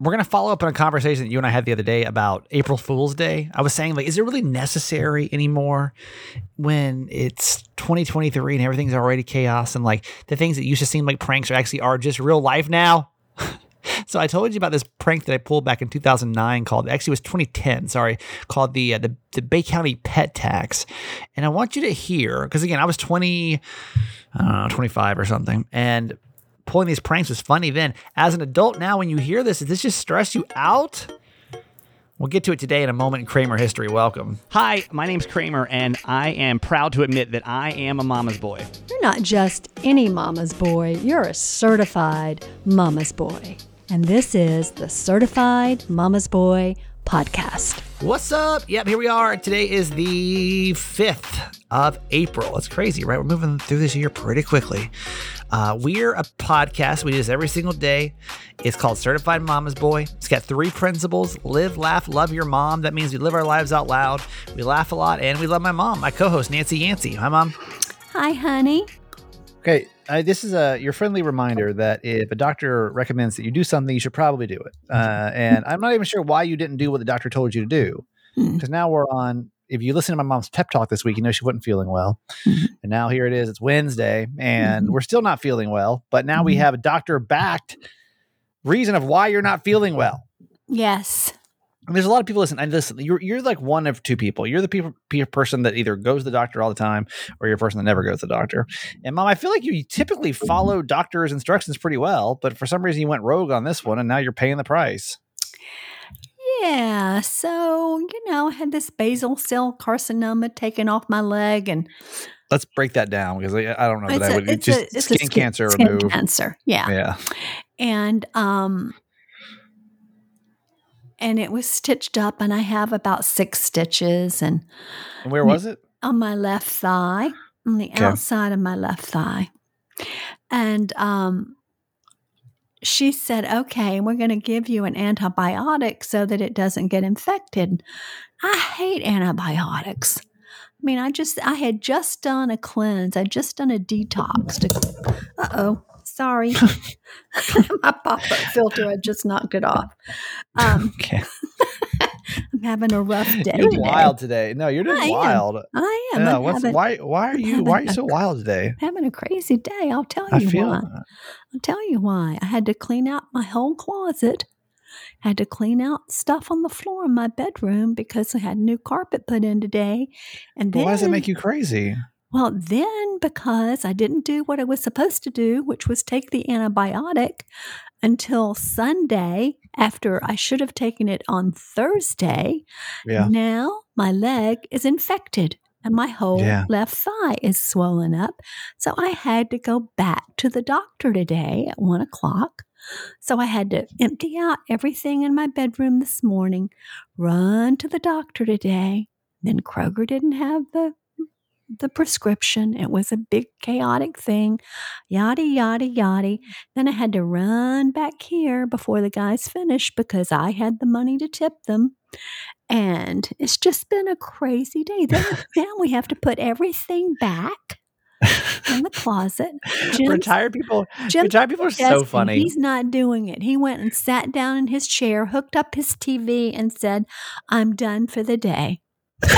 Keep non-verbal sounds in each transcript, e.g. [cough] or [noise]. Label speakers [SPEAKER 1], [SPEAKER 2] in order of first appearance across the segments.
[SPEAKER 1] we're going to follow up on a conversation that you and I had the other day about April Fool's Day. I was saying, like, is it really necessary anymore when it's 2023 and everything's already chaos and like the things that used to seem like pranks are actually are just real life now? [laughs] so I told you about this prank that I pulled back in 2009 called actually it was 2010 sorry called the uh, the the Bay County pet tax and I want you to hear because again I was 20 I don't know 25 or something and pulling these pranks was funny then. As an adult now, when you hear this, does this just stress you out? We'll get to it today in a moment in Kramer history. Welcome.
[SPEAKER 2] Hi, my name's Kramer, and I am proud to admit that I am a mama's boy.
[SPEAKER 3] You're not just any mama's boy, you're a certified mama's boy. And this is the Certified Mama's Boy podcast.
[SPEAKER 1] What's up? Yep, here we are. Today is the 5th of April. It's crazy, right? We're moving through this year pretty quickly. Uh, we're a podcast. We do this every single day. It's called Certified Mama's Boy. It's got three principles live, laugh, love your mom. That means we live our lives out loud. We laugh a lot, and we love my mom, my co host, Nancy Yancey. Hi, Mom.
[SPEAKER 3] Hi, honey.
[SPEAKER 1] Okay, uh, this is a your friendly reminder that if a doctor recommends that you do something, you should probably do it. Uh, and I'm not even sure why you didn't do what the doctor told you to do, because hmm. now we're on if you listen to my mom's pep talk this week, you know she wasn't feeling well. Mm-hmm. And now here it is. It's Wednesday and mm-hmm. we're still not feeling well. But now mm-hmm. we have a doctor backed reason of why you're not feeling well.
[SPEAKER 3] Yes.
[SPEAKER 1] And there's a lot of people listen. And listen, you're you're like one of two people. You're the people, person that either goes to the doctor all the time, or you're a person that never goes to the doctor. And mom, I feel like you typically follow doctor's instructions pretty well, but for some reason you went rogue on this one, and now you're paying the price.
[SPEAKER 3] Yeah. So, you know, I had this basal cell carcinoma taken off my leg and
[SPEAKER 1] Let's break that down because I, I don't know that I would it's just a, it's skin, skin cancer skin removed.
[SPEAKER 3] cancer. Yeah.
[SPEAKER 1] Yeah.
[SPEAKER 3] And um and it was stitched up and I have about 6 stitches and,
[SPEAKER 1] and where was it?
[SPEAKER 3] On my left thigh, on the okay. outside of my left thigh. And um she said, okay, we're going to give you an antibiotic so that it doesn't get infected. I hate antibiotics. I mean, I just, I had just done a cleanse. I just done a detox. To, Uh oh, sorry. [laughs] [laughs] My pop up filter, I just knocked it off. Um, okay. [laughs] I'm having a rough day.
[SPEAKER 1] You're today. wild today. No, you're just
[SPEAKER 3] I
[SPEAKER 1] wild.
[SPEAKER 3] Am. I am.
[SPEAKER 1] Yeah, what's, having, why? Why are you? Why are you so wild today?
[SPEAKER 3] I'm having a crazy day. I'll tell you why. That. I'll tell you why. I had to clean out my whole closet. I had to clean out stuff on the floor in my bedroom because I had new carpet put in today. And then,
[SPEAKER 1] well, why does it make you crazy?
[SPEAKER 3] Well, then because I didn't do what I was supposed to do, which was take the antibiotic until Sunday after I should have taken it on Thursday. Yeah. Now my leg is infected and my whole yeah. left thigh is swollen up. So I had to go back to the doctor today at one o'clock. So I had to empty out everything in my bedroom this morning, run to the doctor today. Then Kroger didn't have the the prescription. It was a big chaotic thing, yada, yada, yada. Mm. Then I had to run back here before the guys finished because I had the money to tip them. And it's just been a crazy day. Then now we have to put everything back in the closet. [laughs]
[SPEAKER 1] Jim's, retired people, Jim retired people are so funny.
[SPEAKER 3] He's not doing it. He went and sat down in his chair, hooked up his TV, and said, "I'm done for the day." [laughs]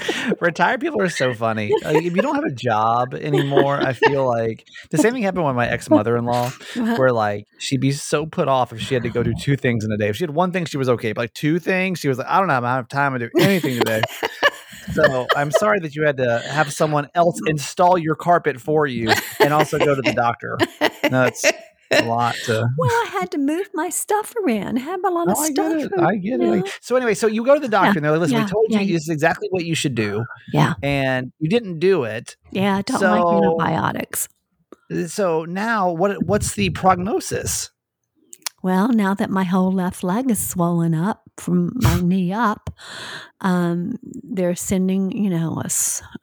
[SPEAKER 3] [laughs]
[SPEAKER 1] Retired people are so funny. Like, if you don't have a job anymore, I feel like the same thing happened with my ex mother in law, [laughs] where like she'd be so put off if she had to go do two things in a day. If she had one thing, she was okay, but like two things, she was like, I don't know, I have enough time to do anything today. [laughs] so I'm sorry that you had to have someone else install your carpet for you and also go to the doctor. No, it's a [laughs] lot to.
[SPEAKER 3] Well, I had to move my stuff around. I have a lot no, of
[SPEAKER 1] I
[SPEAKER 3] stuff.
[SPEAKER 1] Get it. I get it. So anyway, so you go to the doctor yeah. and they're like, "Listen, yeah. we told you yeah. this is exactly what you should do."
[SPEAKER 3] Yeah.
[SPEAKER 1] And you didn't do it.
[SPEAKER 3] Yeah, I don't so, like antibiotics.
[SPEAKER 1] So now, what? What's the prognosis?
[SPEAKER 3] Well, now that my whole left leg is swollen up from my [laughs] knee up, um, they're sending, you know, a,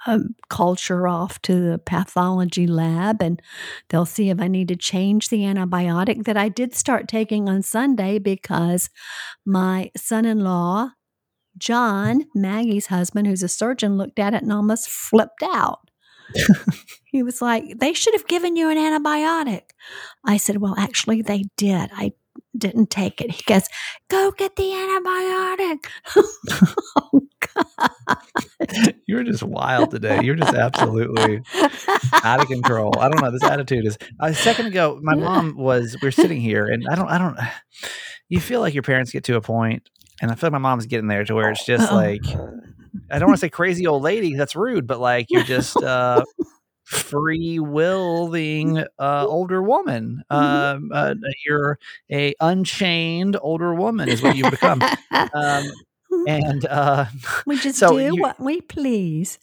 [SPEAKER 3] a, culture off to the pathology lab and they'll see if I need to change the antibiotic that I did start taking on Sunday because my son in law, John, Maggie's husband, who's a surgeon, looked at it and almost flipped out. [laughs] he was like, they should have given you an antibiotic. I said, well, actually, they did. I didn't take it. He goes, "Go get the antibiotic." [laughs] oh God! [laughs]
[SPEAKER 1] You're just wild today. You're just absolutely out of control. I don't know. This attitude is. A second ago, my mom was. We are sitting here, and I don't. I don't. [sighs] You feel like your parents get to a point, and I feel like my mom's getting there to where it's just
[SPEAKER 3] Uh-oh.
[SPEAKER 1] like. I don't want to say crazy old lady. That's rude, but like you're just uh, free willing uh, older woman. Um, uh, you're a unchained older woman is what you've become. [laughs] Um, and uh,
[SPEAKER 3] we [laughs] just
[SPEAKER 1] so
[SPEAKER 3] do
[SPEAKER 1] you-
[SPEAKER 3] what we please.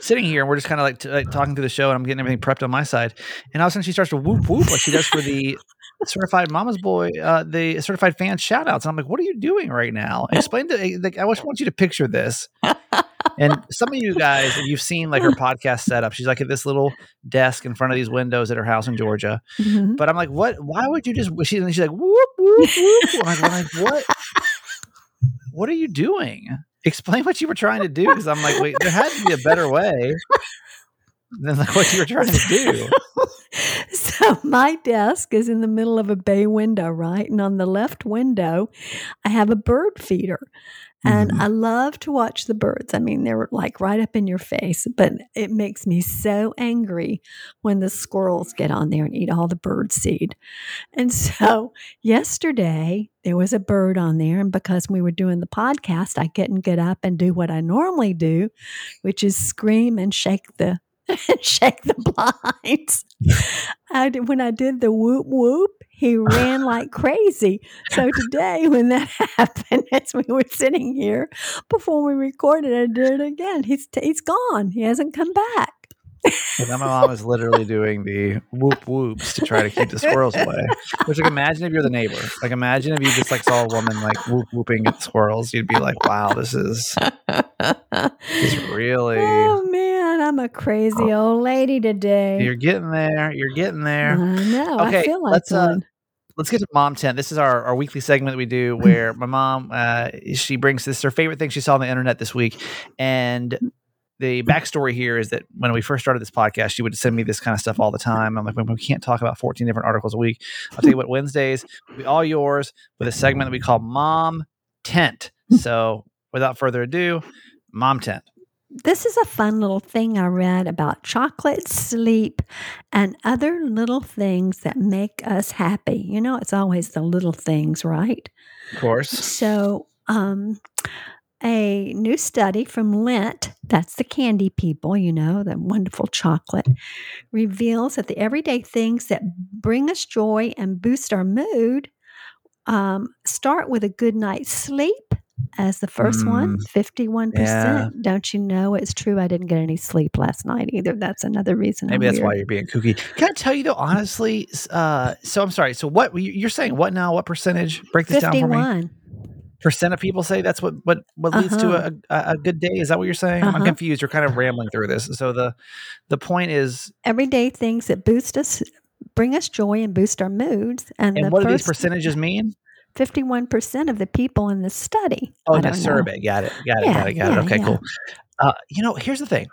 [SPEAKER 1] sitting here and we're just kind of like, t- like talking through the show and I'm getting everything prepped on my side. And all of a sudden she starts to whoop whoop like she does for the certified mama's boy, uh, the certified fan shout outs. And I'm like, what are you doing right now? [laughs] Explain to like, I just want you to picture this. And some of you guys, you've seen like her [laughs] podcast setup, she's like at this little desk in front of these windows at her house in Georgia.
[SPEAKER 3] Mhm.
[SPEAKER 1] But I'm like, what? Why would you just? She, she's like, whoop whoop whoop. I'm like, I'm like, what? [laughs] What are you doing? Explain what you were trying to do, because I'm like, wait, there had to be a better way than like what you were trying to do. [laughs]
[SPEAKER 3] so my desk is in the middle of a bay window, right? And on the left window, I have a bird feeder. And
[SPEAKER 1] Mhm.
[SPEAKER 3] I love to watch the birds. I mean, they're like right up in your face, but it makes me so angry when the squirrels get on there and eat all the bird seed. And so yesterday, there was a bird on there. And because we were doing the podcast, I couldn't get up and do what I normally do, which is scream and shake the [laughs] shake the blinds. I did, when I did the whoop whoop, he ran like crazy. So today, when that [laughs] happened, as we were sitting here before we recorded, I did it again. He's he's gone. He hasn't come back.
[SPEAKER 1] So now my mom is literally doing the whoop whoops to try to keep the squirrels [laughs] away. Which like imagine if you're the neighbor. Like imagine if you just like saw a woman like whoop whooping at squirrels, you'd be like, wow, this is this is really [laughs]
[SPEAKER 3] oh man, I'm a crazy old lady today.
[SPEAKER 1] you're getting there. You're getting there.
[SPEAKER 3] I know. I
[SPEAKER 1] Okay,
[SPEAKER 3] feel like
[SPEAKER 1] let's, uh, let's get to mom tent this is our, our weekly segment that we do where [laughs] my mom uh, she brings this her favorite thing she saw on the internet this week and the backstory here is that when we first started this podcast she would send me this kind of stuff all the time. I'm like we can't talk about 14 different articles a week. I'll tell you what wednesdays will be all yours with a segment that we call mom tent. So without further ado mom tent.
[SPEAKER 3] This is a fun little thing I read about chocolate, sleep, and other little things that make us happy. You know, it's always the little things, right?
[SPEAKER 1] of course.
[SPEAKER 3] So, um, a new study from Lindt, that's the candy people, you know, the wonderful chocolate, reveals that the everyday things that bring us joy and boost our mood um, start with a good night's sleep as the first one, 51%.
[SPEAKER 1] yeah.
[SPEAKER 3] Don't you know it's true? I didn't get any sleep last night either. That's another reason.
[SPEAKER 1] Maybe
[SPEAKER 3] I'm
[SPEAKER 1] that's why you're being kooky. Can I tell you though, honestly? Uh, so I'm sorry. So what you- you're saying? What now? What percentage? Break this down for me.
[SPEAKER 3] 51.
[SPEAKER 1] percent of people say that's what what what leads to
[SPEAKER 3] Uh-huh.
[SPEAKER 1] a, a, a good day is that what you're saying i'm
[SPEAKER 3] Uh-huh.
[SPEAKER 1] confused you're kind of rambling through this so the the point is
[SPEAKER 3] Everyday things that boost us, bring us joy and boost our moods. And,
[SPEAKER 1] and
[SPEAKER 3] the
[SPEAKER 1] what do these percentages mean
[SPEAKER 3] 51% of the people in the study.
[SPEAKER 1] oh
[SPEAKER 3] I
[SPEAKER 1] the
[SPEAKER 3] don't know.
[SPEAKER 1] survey got it got it
[SPEAKER 3] Yeah,
[SPEAKER 1] got it got
[SPEAKER 3] yeah,
[SPEAKER 1] it okay
[SPEAKER 3] yeah.
[SPEAKER 1] cool uh, you know here's the thing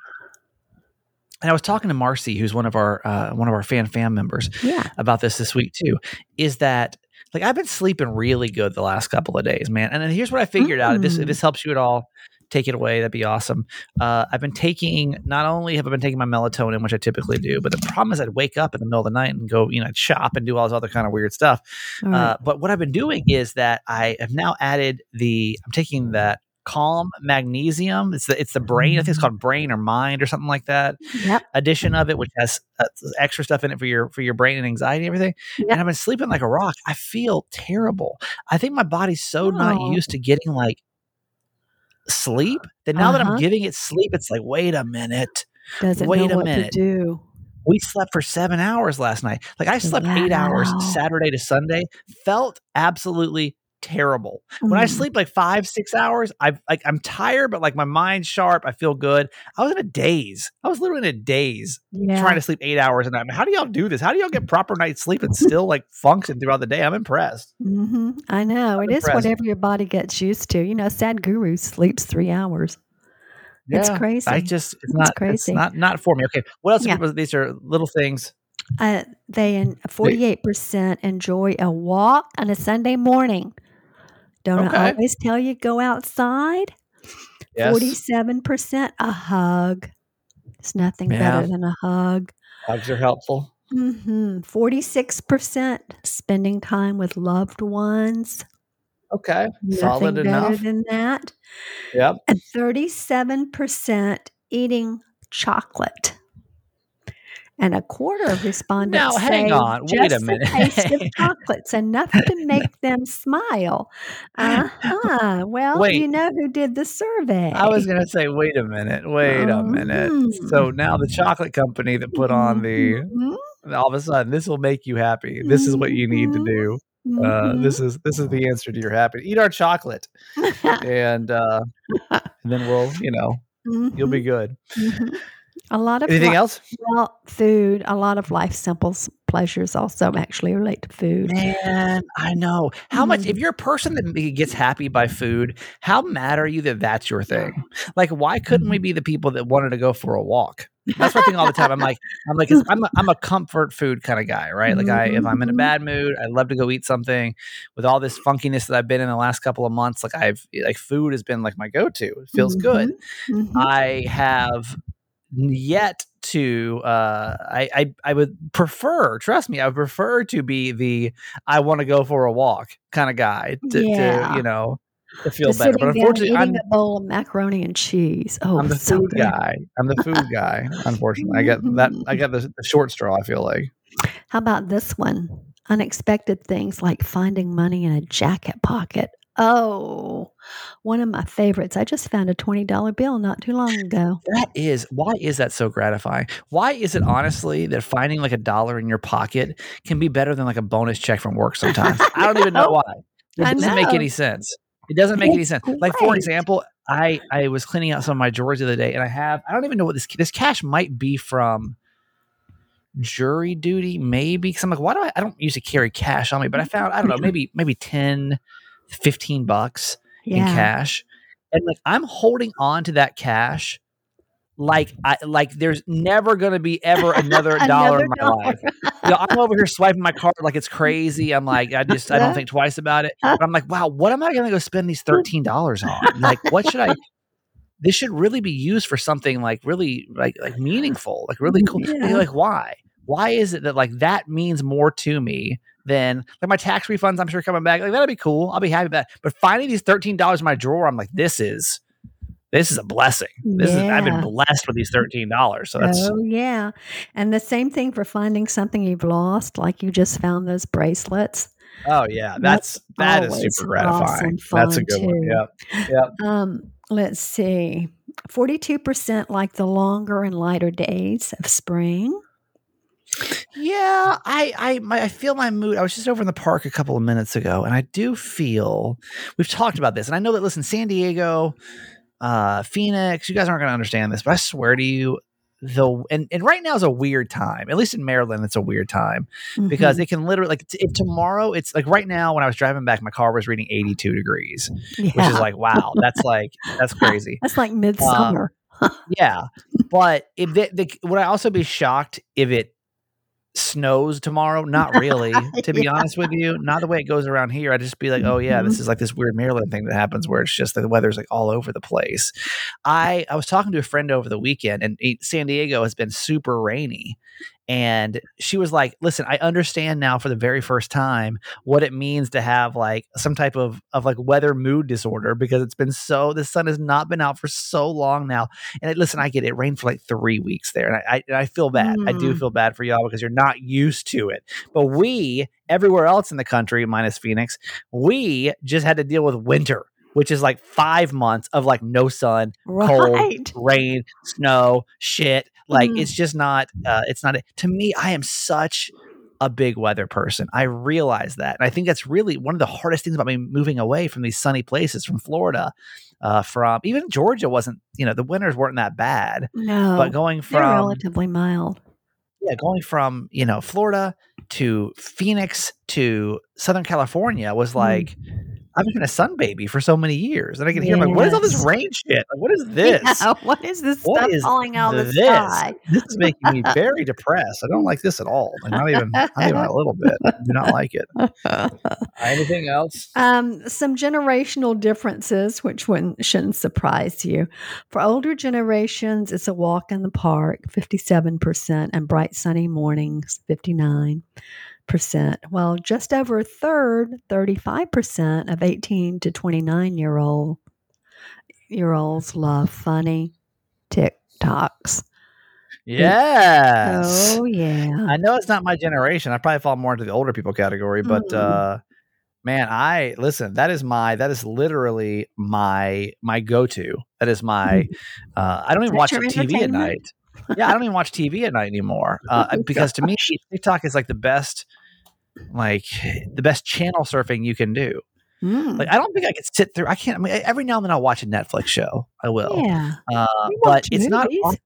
[SPEAKER 1] and i was talking to marcy who's one of our uh, one of our fan fan members
[SPEAKER 3] Yeah.
[SPEAKER 1] about this this week too is that like I've been sleeping really good the last couple of days, man. And then here's what I figured out. If this if
[SPEAKER 3] Mm.
[SPEAKER 1] this helps you at all, take it away. That'd be awesome. Uh, I've been taking not only have I been taking my melatonin, which I typically do, but the problem is I'd wake up in the middle of the night and go, you know, shop and do all this other kind of weird stuff.
[SPEAKER 3] Right.
[SPEAKER 1] Uh, but what I've been doing is that I have now added the I'm taking that calm magnesium. It's the it's the brain. I think it's called brain or mind or something like that
[SPEAKER 3] yep.
[SPEAKER 1] edition of it, which has uh, extra stuff in it for your for your brain and anxiety and everything.
[SPEAKER 3] Yep.
[SPEAKER 1] And I've been sleeping like a rock. I feel terrible. I think my body's so
[SPEAKER 3] Oh.
[SPEAKER 1] not used to getting like sleep that now that I'm
[SPEAKER 3] Uh-huh.
[SPEAKER 1] giving it sleep, it's like, wait a minute.
[SPEAKER 3] Doesn't
[SPEAKER 1] wait
[SPEAKER 3] know
[SPEAKER 1] a
[SPEAKER 3] what
[SPEAKER 1] minute.
[SPEAKER 3] to do.
[SPEAKER 1] We slept for seven hours last night. Like I slept eight hours Saturday to Sunday. Felt absolutely terrible. When I
[SPEAKER 3] Mm.
[SPEAKER 1] sleep like five, six hours, I like I'm tired, but like my mind's sharp. I feel good. I was in a daze. I was literally in a daze
[SPEAKER 3] yeah.
[SPEAKER 1] trying to sleep eight hours a night. I mean, how do y'all do this? How do y'all get proper night sleep and still like function throughout the day? I'm impressed.
[SPEAKER 3] hmm I know.
[SPEAKER 1] I'm
[SPEAKER 3] It is
[SPEAKER 1] impressed.
[SPEAKER 3] whatever your body gets used to. You know, Sadhguru sleeps three hours. It's crazy.
[SPEAKER 1] I just it's not it's
[SPEAKER 3] crazy.
[SPEAKER 1] not not for me. Okay, what else?
[SPEAKER 3] Yeah.
[SPEAKER 1] people- these are little things
[SPEAKER 3] Uh, they in forty-eight percent enjoy a walk on a Sunday morning. Don't
[SPEAKER 1] Okay.
[SPEAKER 3] I always tell you go outside?
[SPEAKER 1] Yes.
[SPEAKER 3] Forty-seven percent a hug. There's nothing
[SPEAKER 1] Yeah.
[SPEAKER 3] better than a hug.
[SPEAKER 1] Hugs are helpful.
[SPEAKER 3] Mm-hmm. Forty-six percent spending time with loved ones.
[SPEAKER 1] Okay.
[SPEAKER 3] Nothing
[SPEAKER 1] Solid
[SPEAKER 3] better
[SPEAKER 1] enough.
[SPEAKER 3] than that.
[SPEAKER 1] Yep.
[SPEAKER 3] And thirty-seven percent eating chocolate. And a quarter of respondents
[SPEAKER 1] Now, hang
[SPEAKER 3] say
[SPEAKER 1] on. Wait
[SPEAKER 3] just
[SPEAKER 1] a minute.
[SPEAKER 3] the taste of [laughs] chocolate's enough to make them smile. Uh huh. Well,
[SPEAKER 1] Wait.
[SPEAKER 3] you know who did the survey?
[SPEAKER 1] I was gonna say, wait a minute, wait a minute. So now the chocolate company that put on the
[SPEAKER 3] Mhm,
[SPEAKER 1] all of a sudden this will make you happy. This is what you need to do. Uh, this is this is the answer to your happy. Eat our chocolate, [laughs] and uh, and then we'll you know you'll be good.
[SPEAKER 3] A lot of
[SPEAKER 1] Anything else?
[SPEAKER 3] well, food. A lot of life simples pleasures also actually relate to food.
[SPEAKER 1] Man, I know how much.
[SPEAKER 3] Mm.
[SPEAKER 1] If you're a person that gets happy by food, how mad are you that that's your thing? Like, why couldn't we be the people that wanted to go for a walk? That's what I think all the time. I'm like, I'm like, I'm a, I'm a comfort food kind of guy, right? Like, I if I'm in a
[SPEAKER 3] Mhm.
[SPEAKER 1] bad mood, I love to go eat something. With all this funkiness that I've been in the last couple of months, like I've like food has been like my go-to. It feels good.
[SPEAKER 3] Mhm.
[SPEAKER 1] I have yet to uh I, I I would prefer, trust me, I would prefer to be the I want to go for a walk kind of guy to,
[SPEAKER 3] Yeah.
[SPEAKER 1] to you know to feel
[SPEAKER 3] Just
[SPEAKER 1] better. But unfortunately I'm
[SPEAKER 3] a bowl of macaroni and cheese. Oh,
[SPEAKER 1] I'm the
[SPEAKER 3] so
[SPEAKER 1] food
[SPEAKER 3] good.
[SPEAKER 1] guy. I'm the food guy. Unfortunately, I got that. I [laughs] got the, the short straw. I feel like.
[SPEAKER 3] How about this one? Unexpected things like finding money in a jacket pocket. Oh, one of my favorites. I just found a $20 bill not too long ago.
[SPEAKER 1] That is why is that so gratifying? Why is it honestly that finding like a dollar in your pocket can be better than like a bonus check from work sometimes? [laughs] I don't even know oh, why. It
[SPEAKER 3] I
[SPEAKER 1] doesn't make any sense. It doesn't make any
[SPEAKER 3] It's
[SPEAKER 1] sense. Like for example, I I was cleaning out some of my drawers the other day, and I have I don't even know what this this cash might be from jury duty, maybe. Because I'm like, why do I? I don't usually carry cash on me, but I found I don't know, [laughs] maybe maybe 10, 15 bucks in cash, and like I'm holding on to that cash. Like I like, there's never gonna be ever [laughs] another dollar in my
[SPEAKER 3] dollar.
[SPEAKER 1] life. You know, I'm over here swiping my card like it's crazy. I'm like, I just I don't think twice about it. But I'm like, wow, what am I gonna go spend these thirteen dollars on? Like, what should I? [laughs] This should really be used for something like really like like meaningful, like really mm-hmm. cool.
[SPEAKER 3] Yeah.
[SPEAKER 1] Like, why? Why is it that like that means more to me than like my tax refunds? I'm sure coming back like that'd be cool. I'll be happy with that. But finding these thirteen dollars in my drawer, I'm like, this is this is a blessing. This is I've been blessed with these thirteen dollars. So that's
[SPEAKER 3] oh, yeah. And the same thing for finding something you've lost, like you just found those bracelets.
[SPEAKER 1] oh yeah, that's that is super gratifying.
[SPEAKER 3] awesome
[SPEAKER 1] That's a good one.
[SPEAKER 3] Yeah.
[SPEAKER 1] Yep.
[SPEAKER 3] Um, let's see. 42% like the longer and lighter days of spring.
[SPEAKER 1] Yeah, I I my, I feel my mood. I was just over in the park a couple of minutes ago, and I do feel we've talked about this, and I know that listen, San Diego, uh, Phoenix, you guys aren't going to understand this, but I swear to you, the and and right now is a weird time. At least in Maryland, it's a weird time because
[SPEAKER 3] Mhm.
[SPEAKER 1] it can literally like t- if tomorrow it's like right now when I was driving back, my car was reading eighty two degrees, which is like wow, that's like that's crazy. [laughs]
[SPEAKER 3] that's like midsummer. [laughs]
[SPEAKER 1] Yeah, but if would I also be shocked if it snows tomorrow? Not really, to be [laughs] honest with you. Not the way it goes around here. I'd just be like, oh yeah, this mm-hmm. is like this weird Maryland thing that happens where it's just the weather's like all over the place. I I was talking to a friend over the weekend, and eh, San Diego has been super rainy. And she was like, "Listen, I understand now for the very first time what it means to have like some type of of like weather mood disorder because it's been so the sun has not been out for so long now and it, listen, I get it. It rained for like three weeks there, and I, I, I feel bad. I do
[SPEAKER 3] Mm.
[SPEAKER 1] feel bad for y'all because you're not used to it. But we, everywhere else in the country, minus Phoenix, we just had to deal with winter, which is like five months of like no sun, cold, rain, snow, shit. Like
[SPEAKER 3] Mm.
[SPEAKER 1] it's just not. Uh, it's not. To me, I am such a big weather person. I realize that, and I think that's really one of the hardest things about me moving away from these sunny places, from Florida, uh, from even Georgia. wasn't You know, the winters weren't that bad,
[SPEAKER 3] No.
[SPEAKER 1] but going from
[SPEAKER 3] relatively mild.
[SPEAKER 1] yeah, going from you know Florida to Phoenix to Southern California was
[SPEAKER 3] Mm.
[SPEAKER 1] I've been a sun baby for so many years, and I can hear like, what is all this rain shit? Like, what is [laughs] this?
[SPEAKER 3] Yeah, what is this
[SPEAKER 1] What
[SPEAKER 3] stuff
[SPEAKER 1] is
[SPEAKER 3] falling out of the sky?
[SPEAKER 1] This is making me [laughs] very depressed. I don't like this at all. Like, not even, not even a little bit. I do not like it. Anything else?
[SPEAKER 3] Um, some generational differences, which wouldn't, shouldn't surprise you. For older generations, it's a walk in the park, 57%, and bright sunny mornings, 59%. While just over a third, 35% of 18 to 29 year old year olds love funny TikToks.
[SPEAKER 1] Yes.
[SPEAKER 3] Oh yeah.
[SPEAKER 1] I know it's not my generation. I probably fall more into the older people category, but
[SPEAKER 3] Mhm.
[SPEAKER 1] uh man, I listen, that is my that is literally my my go-to. That is my uh I don't even watch TV at night. Yeah, I don't even watch TV at night anymore. Uh [laughs] because to me TikTok is like the best like the best channel surfing you can do.
[SPEAKER 3] Mm.
[SPEAKER 1] Like I don't think I could sit through I can't I mean every now and then I'll watch a Netflix show. I will.
[SPEAKER 3] yeah.
[SPEAKER 1] Uh, but it's not often.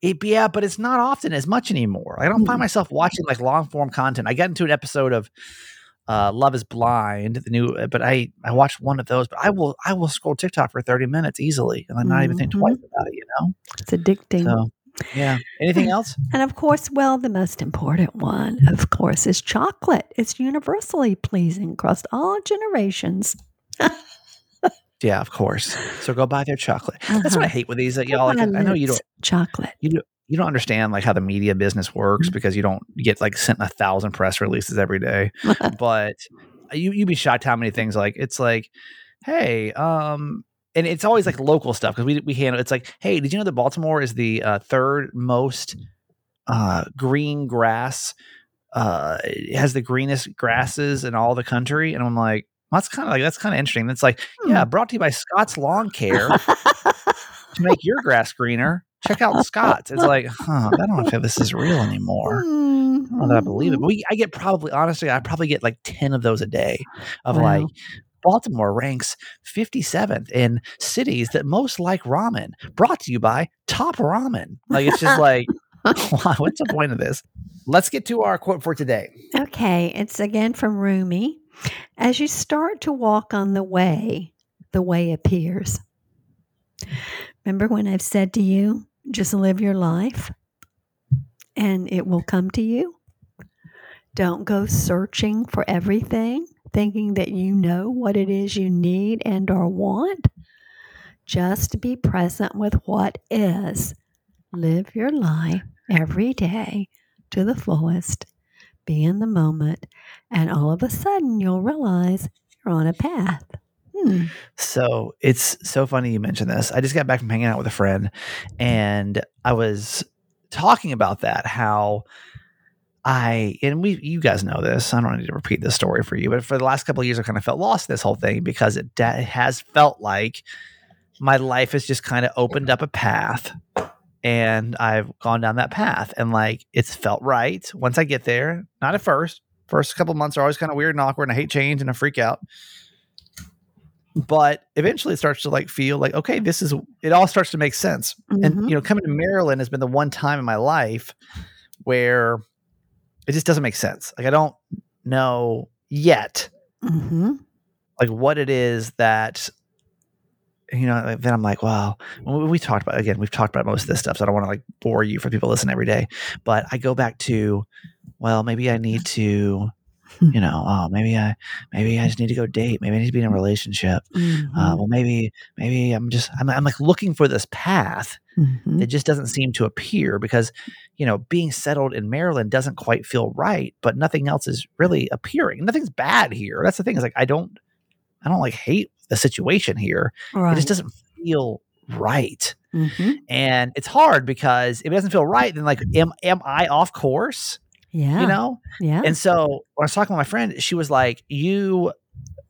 [SPEAKER 1] It, yeah, but it's not often as much anymore. I don't find
[SPEAKER 3] Mm.
[SPEAKER 1] myself watching like long form content. I got into an episode of uh, Love Is Blind, the new, but I I watched one of those. But I will I will scroll TikTok for thirty minutes easily, and then not even think twice about it. You know.
[SPEAKER 3] It's addicting.
[SPEAKER 1] So yeah. Anything else?
[SPEAKER 3] And of course, well, the most important one, of course, is chocolate. It's universally pleasing across all generations. [laughs]
[SPEAKER 1] Yeah, of course. So go buy their chocolate. That's what I
[SPEAKER 3] Uh-huh.
[SPEAKER 1] hate with these. That y'all like. I know you don't.
[SPEAKER 3] chocolate.
[SPEAKER 1] You don't. You don't understand like how the media business works because you don't get like sent a thousand press releases every day. [laughs] but you you'd be shocked how many things like it's like, hey, um, and it's always like local stuff because we we handle it's like, hey, did you know that Baltimore is the uh, third most uh, green grass? Uh, it has the greenest grasses in all the country, and I'm like, well, that's kind of like that's kind of interesting. That's like, yeah, brought to you by Scott's Lawn Care [laughs] to make your grass greener. Check out Scott's. It's like, huh, I don't know if this is real anymore. I don't know that I believe it. But we, I get probably, honestly, I probably get like 10 of those a day of like,
[SPEAKER 3] Wow.
[SPEAKER 1] Baltimore ranks 57th in cities that most like ramen, brought to you by Top Ramen. Like, it's just like, [laughs] [laughs] what's the point of this? Let's get to our quote for today.
[SPEAKER 3] Okay, it's again from Rumi. As you start to walk on the way, the way appears. Remember when I've said to you, just live your life and it will come to you? Don't go searching for everything, thinking that you know what it is you need and or want. Just be present with what is. Live your life every day to the fullest. Be in the moment, and all of a sudden you'll realize you're on a path. Hmm.
[SPEAKER 1] So it's so funny you mentioned this. I just got back from hanging out with a friend and I was talking about that, how I and we you guys know this. I don't need to repeat this story for you, but for the last couple of years, I kind of felt lost in this whole thing because it da- has felt like my life has just kind of opened up a path and I've gone down that path and like it's felt right once I get there. Not at first. First couple months are always kind of weird and awkward and I hate change and I freak out. But eventually it starts to like feel like, okay, this is it all starts to make sense.
[SPEAKER 3] Mhm.
[SPEAKER 1] And you know, coming to Maryland has been the one time in my life where it just doesn't make sense. Like I don't know yet
[SPEAKER 3] hmm
[SPEAKER 1] like what it is that you know like, then i'm like wow we, we talked about again we've talked about most of this stuff so i don't want to like bore you for people listening every day but i go back to well maybe i need to you know oh maybe i maybe i just need to go date. Maybe i need to be in a relationship. Uh, well maybe maybe i'm just I'm, I'm like looking for this path
[SPEAKER 3] Mhm.
[SPEAKER 1] it just doesn't seem to appear because you know being settled in maryland doesn't quite feel right but nothing else is really appearing. Nothing's bad here. That's the thing is like i don't i don't like hate the situation here.
[SPEAKER 3] Right.
[SPEAKER 1] it just doesn't feel right.
[SPEAKER 3] Mhm.
[SPEAKER 1] and it's hard because if it doesn't feel right then like am am i off course
[SPEAKER 3] Yeah.
[SPEAKER 1] you know
[SPEAKER 3] Yeah.
[SPEAKER 1] and so when I was talking with my friend, she was like, "You,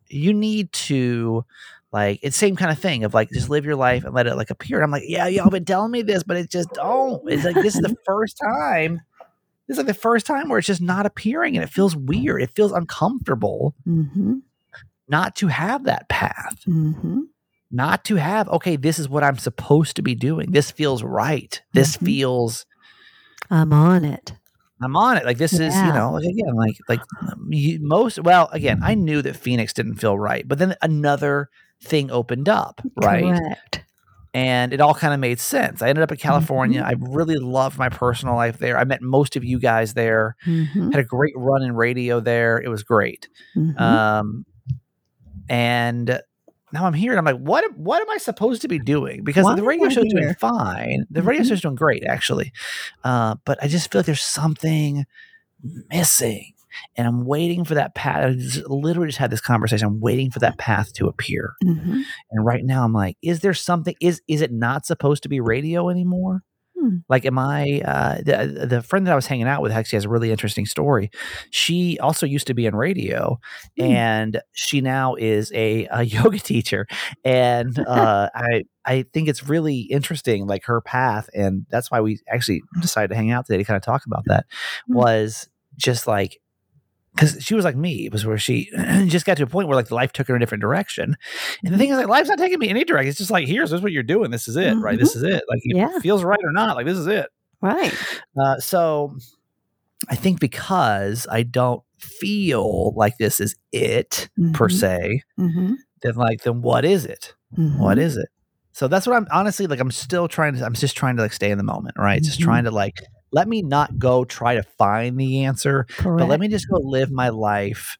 [SPEAKER 1] you need to, like, it's same kind of thing of like just live your life and let it like appear." And I'm like, "Yeah, y'all been telling me this, but it just don't. It's like this is the [laughs] first time. This is like the first time where it's just not appearing, and it feels weird. It feels uncomfortable
[SPEAKER 3] hmm
[SPEAKER 1] not to have that path,
[SPEAKER 3] hmm
[SPEAKER 1] not to have. Okay, this is what I'm supposed to be doing. This feels right. This
[SPEAKER 3] Mhm.
[SPEAKER 1] feels."
[SPEAKER 3] I'm on it.
[SPEAKER 1] I'm on it. Like this is, you know, like again, like like um, most. Well, again, I knew that Phoenix didn't feel right, but then another thing opened up, right?
[SPEAKER 3] Correct.
[SPEAKER 1] And it all kind of made sense. I ended up in California.
[SPEAKER 3] Mm-hmm.
[SPEAKER 1] I really loved my personal life there. I met most of you guys there.
[SPEAKER 3] Mhm,
[SPEAKER 1] Had a great run in radio there. It was great.
[SPEAKER 3] mhm.
[SPEAKER 1] Um, and now I'm here and I'm like, what am- what am I supposed to be doing? Because
[SPEAKER 3] Why
[SPEAKER 1] the radio show's doing fine. The radio
[SPEAKER 3] Mhm.
[SPEAKER 1] show's doing great, actually. Uh, but I just feel like there's something missing. And I'm waiting for that path. I just literally just had this conversation. I'm waiting for that path to appear.
[SPEAKER 3] Mhm.
[SPEAKER 1] And right now I'm like, is there something is is it not supposed to be radio anymore?
[SPEAKER 3] Hmm.
[SPEAKER 1] Like, am I uh, the the friend that I was hanging out with actually has a really interesting story. She also used to be in radio,
[SPEAKER 3] Hmm.
[SPEAKER 1] and she now is a, a [laughs] yoga teacher. And [laughs] uh, I I think it's really interesting, like her path, and that's why we actually decided to hang out today to kind of talk about that.
[SPEAKER 3] Hmm.
[SPEAKER 1] Was just like because she was like me. It was where she [clears throat] just got to a point where like life took her in a different direction. And the thing is, like, life's not taking me any direction. It's just like, here's this is what you're doing. This is it, right? This is it. Like,
[SPEAKER 3] Yeah.
[SPEAKER 1] it feels right or not. Like, this is it.
[SPEAKER 3] Right.
[SPEAKER 1] Uh, so I think because I don't feel like this is it per
[SPEAKER 3] Mhm.
[SPEAKER 1] se,
[SPEAKER 3] Mhm,
[SPEAKER 1] then like, then what is it? What is it? So that's what I'm honestly like. I'm still trying to. I'm just trying to like stay in the moment, right? Just trying to like let me not go try to find the answer,
[SPEAKER 3] Correct.
[SPEAKER 1] but let me just go live my life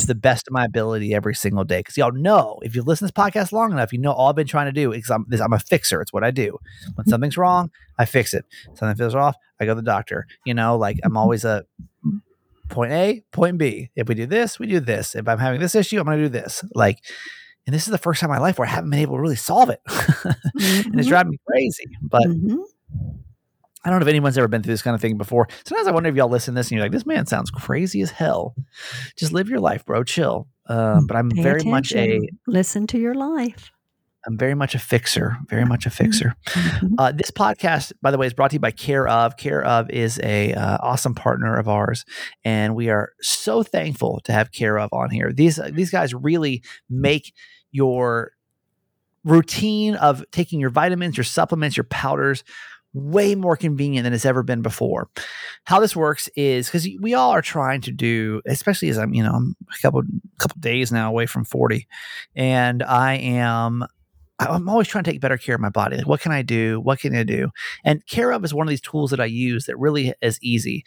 [SPEAKER 1] to the best of my ability every single day. Because y'all know, if you listen to this podcast long enough, you know all I've been trying to do is I'm, this, I'm a fixer. It's what I do. When something's wrong, I fix it. Something feels off, I go to the doctor. You know, like I'm always a point A, point B. If we do this, we do this. If I'm having this issue, I'm going to do this. Like, and this is the first time in my life where I haven't been able to really solve it. [laughs] and it's
[SPEAKER 3] Mhm,
[SPEAKER 1] driving me crazy. But
[SPEAKER 3] mhm.
[SPEAKER 1] I don't know if anyone's ever been through this kind of thing before. Sometimes I wonder if y'all listen to this and you're like, this man sounds crazy as hell. Just live your life, bro. Chill. Um, but I'm
[SPEAKER 3] Pay
[SPEAKER 1] very much a
[SPEAKER 3] listen to your life.
[SPEAKER 1] I'm very much a fixer. Very much a fixer.
[SPEAKER 3] Mhm.
[SPEAKER 1] Uh, this podcast, by the way, is brought to you by Care of. Care of is a uh, awesome partner of ours, and we are so thankful to have Care of on here. These these guys really make your routine of taking your vitamins, your supplements, your powders way more convenient than it's ever been before. How this works is because we all are trying to do, especially as I'm, you know, I'm a couple couple days now away from 40, and I am I'm always trying to take better care of my body. Like, what can I do? What can I do? And Care of is one of these tools that I use that really is easy.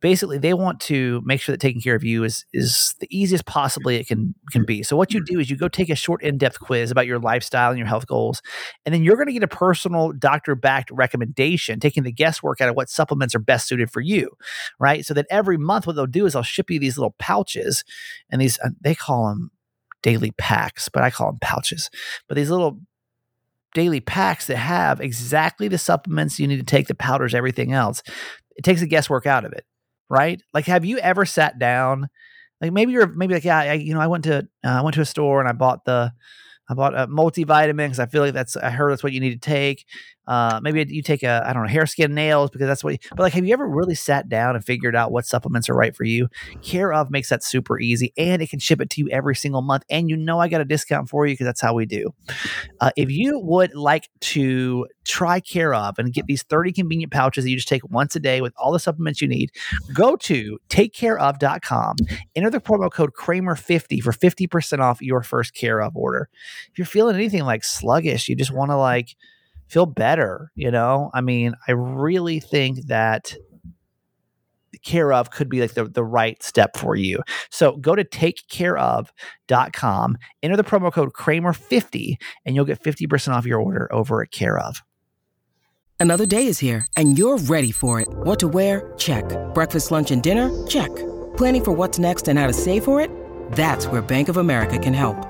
[SPEAKER 1] Basically, they want to make sure that taking care of you is is the easiest possibly it can can be. So what you do is you go take a short in-depth quiz about your lifestyle and your health goals, and then you're going to get a personal doctor-backed recommendation, taking the guesswork out of what supplements are best suited for you, right? So that every month, what they'll do is they'll ship you these little pouches, and these uh, they call them daily packs, but I call them pouches. But these little daily packs that have exactly the supplements you need to take, the powders, everything else. It takes the guesswork out of it, right? Like, have you ever sat down? Like maybe you're maybe like yeah, I, you know, I went to uh, I went to a store and I bought the I bought a multivitamin because I feel like that's I heard that's what you need to take. Uh, maybe you take a I don't know hair, skin, nails because that's what. You, but like, have you ever really sat down and figured out what supplements are right for you? Care of makes that super easy, and it can ship it to you every single month. And you know I got a discount for you because that's how we do. Uh, if you would like to try Care of and get these 30 convenient pouches that you just take once a day with all the supplements you need, go to takecareof.com, enter the promo code Kramer50 for 50% off your first Care of order. If you're feeling anything like sluggish, you just want to like feel better, you know? I mean, I really think that care of could be like the, the right step for you. So go to takecareof.com, enter the promo code Kramer50, and you'll get 50% off your order over at Care of.
[SPEAKER 4] Another day is here, and you're ready for it. What to wear? Check. Breakfast, lunch, and dinner? Check. Planning for what's next and how to save for it? That's where Bank of America can help.